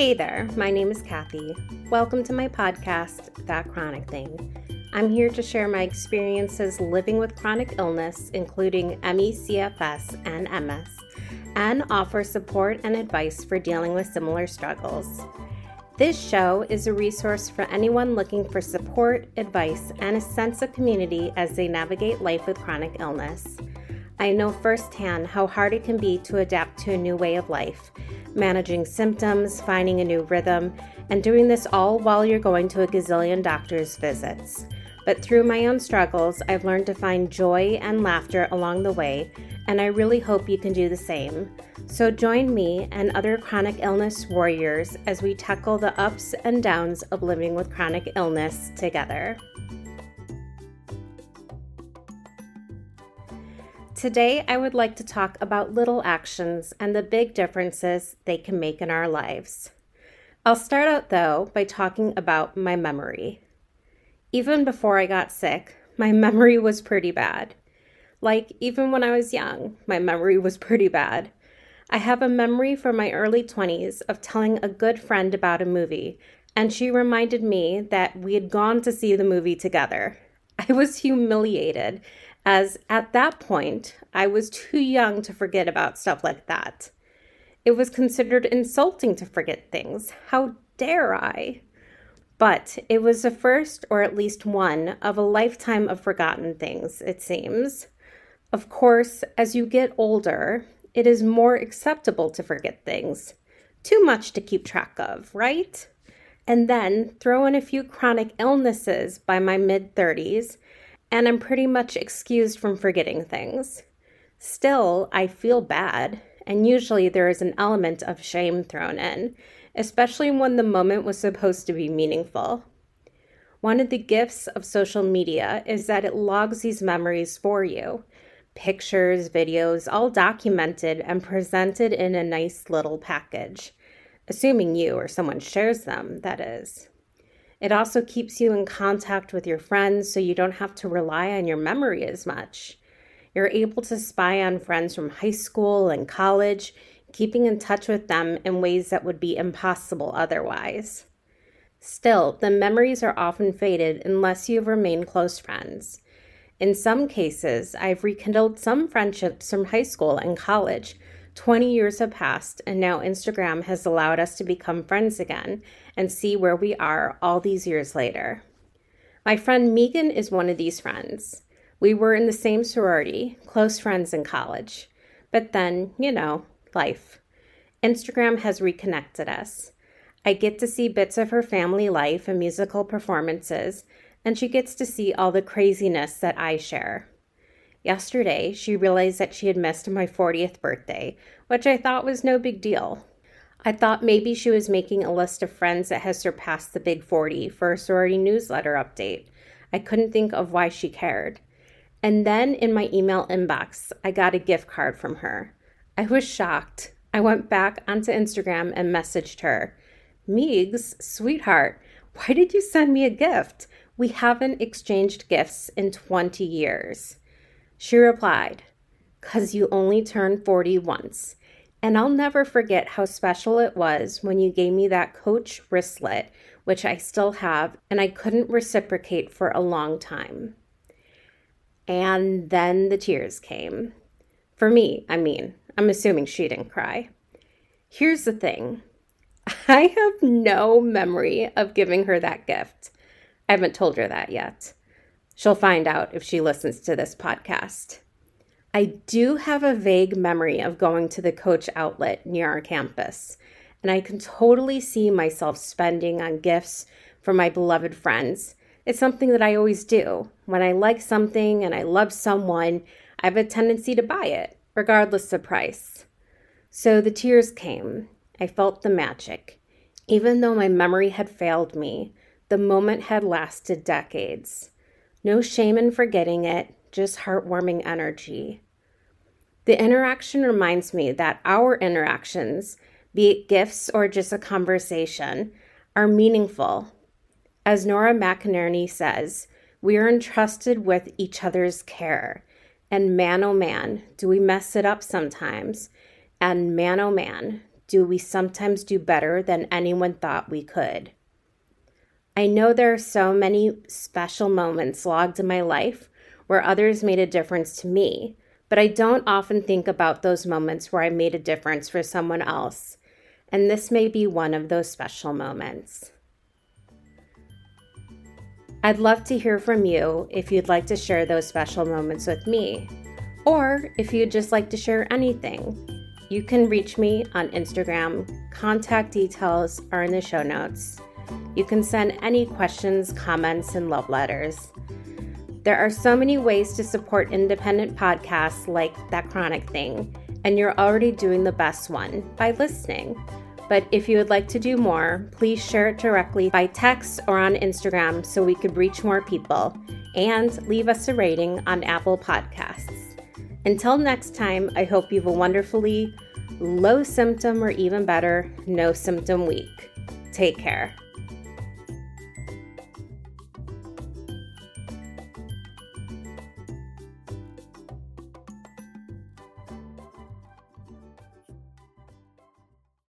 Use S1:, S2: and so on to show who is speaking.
S1: Hey there, my name is Cathy. Welcome to my podcast, That Chronic Thing. I'm here to share my experiences living with chronic illness, including ME, CFS, and MS, and offer support and advice for dealing with similar struggles. This show is a resource for anyone looking for support, advice, and a sense of community as they navigate life with chronic illness. I know firsthand how hard it can be to adapt to a new way of life managing symptoms, finding a new rhythm, and doing this all while you're going to a gazillion doctor's visits. But through my own struggles, I've learned to find joy and laughter along the way, and I really hope you can do the same. So join me and other chronic illness warriors as we tackle the ups and downs of living with chronic illness together. Today, I would like to talk about little actions and the big differences they can make in our lives. I'll start out though by talking about my memory. Even before I got sick, my memory was pretty bad. Like, even when I was young, my memory was pretty bad. I have a memory from my early 20s of telling a good friend about a movie, and she reminded me that we had gone to see the movie together. I was humiliated as at that point, I was too young to forget about stuff like that. It was considered insulting to forget things. How dare I? But it was the first, or at least one, of a lifetime of forgotten things, it seems. Of course, as you get older, it is more acceptable to forget things. Too much to keep track of, right? And then throw in a few chronic illnesses by my mid 30s, and I'm pretty much excused from forgetting things. Still, I feel bad, and usually there is an element of shame thrown in, especially when the moment was supposed to be meaningful. One of the gifts of social media is that it logs these memories for you pictures, videos, all documented and presented in a nice little package, assuming you or someone shares them, that is. It also keeps you in contact with your friends so you don't have to rely on your memory as much. You're able to spy on friends from high school and college, keeping in touch with them in ways that would be impossible otherwise. Still, the memories are often faded unless you have remained close friends. In some cases, I've rekindled some friendships from high school and college 20 years have passed, and now Instagram has allowed us to become friends again and see where we are all these years later. My friend Megan is one of these friends. We were in the same sorority, close friends in college. But then, you know, life. Instagram has reconnected us. I get to see bits of her family life and musical performances, and she gets to see all the craziness that I share. Yesterday, she realized that she had missed my 40th birthday, which I thought was no big deal. I thought maybe she was making a list of friends that has surpassed the big 40 for a sorority newsletter update. I couldn't think of why she cared. And then in my email inbox, I got a gift card from her. I was shocked. I went back onto Instagram and messaged her Meegs, sweetheart, why did you send me a gift? We haven't exchanged gifts in 20 years. She replied, Because you only turn 40 once. And I'll never forget how special it was when you gave me that Coach wristlet, which I still have, and I couldn't reciprocate for a long time. And then the tears came. For me, I mean, I'm assuming she didn't cry. Here's the thing I have no memory of giving her that gift. I haven't told her that yet. She'll find out if she listens to this podcast. I do have a vague memory of going to the Coach outlet near our campus, and I can totally see myself spending on gifts for my beloved friends. It's something that I always do. When I like something and I love someone, I have a tendency to buy it, regardless of price. So the tears came. I felt the magic. Even though my memory had failed me, the moment had lasted decades. No shame in forgetting it, just heartwarming energy. The interaction reminds me that our interactions, be it gifts or just a conversation, are meaningful. As Nora McInerny says, we are entrusted with each other's care. And man, oh man, do we mess it up sometimes? And man, oh man, do we sometimes do better than anyone thought we could? I know there are so many special moments logged in my life where others made a difference to me, but I don't often think about those moments where I made a difference for someone else. And this may be one of those special moments. I'd love to hear from you if you'd like to share those special moments with me, or if you'd just like to share anything. You can reach me on Instagram. Contact details are in the show notes. You can send any questions, comments, and love letters. There are so many ways to support independent podcasts like That Chronic Thing, and you're already doing the best one by listening. But if you would like to do more, please share it directly by text or on Instagram so we could reach more people and leave us a rating on Apple Podcasts. Until next time, I hope you have a wonderfully low symptom or even better, no symptom week. Take care.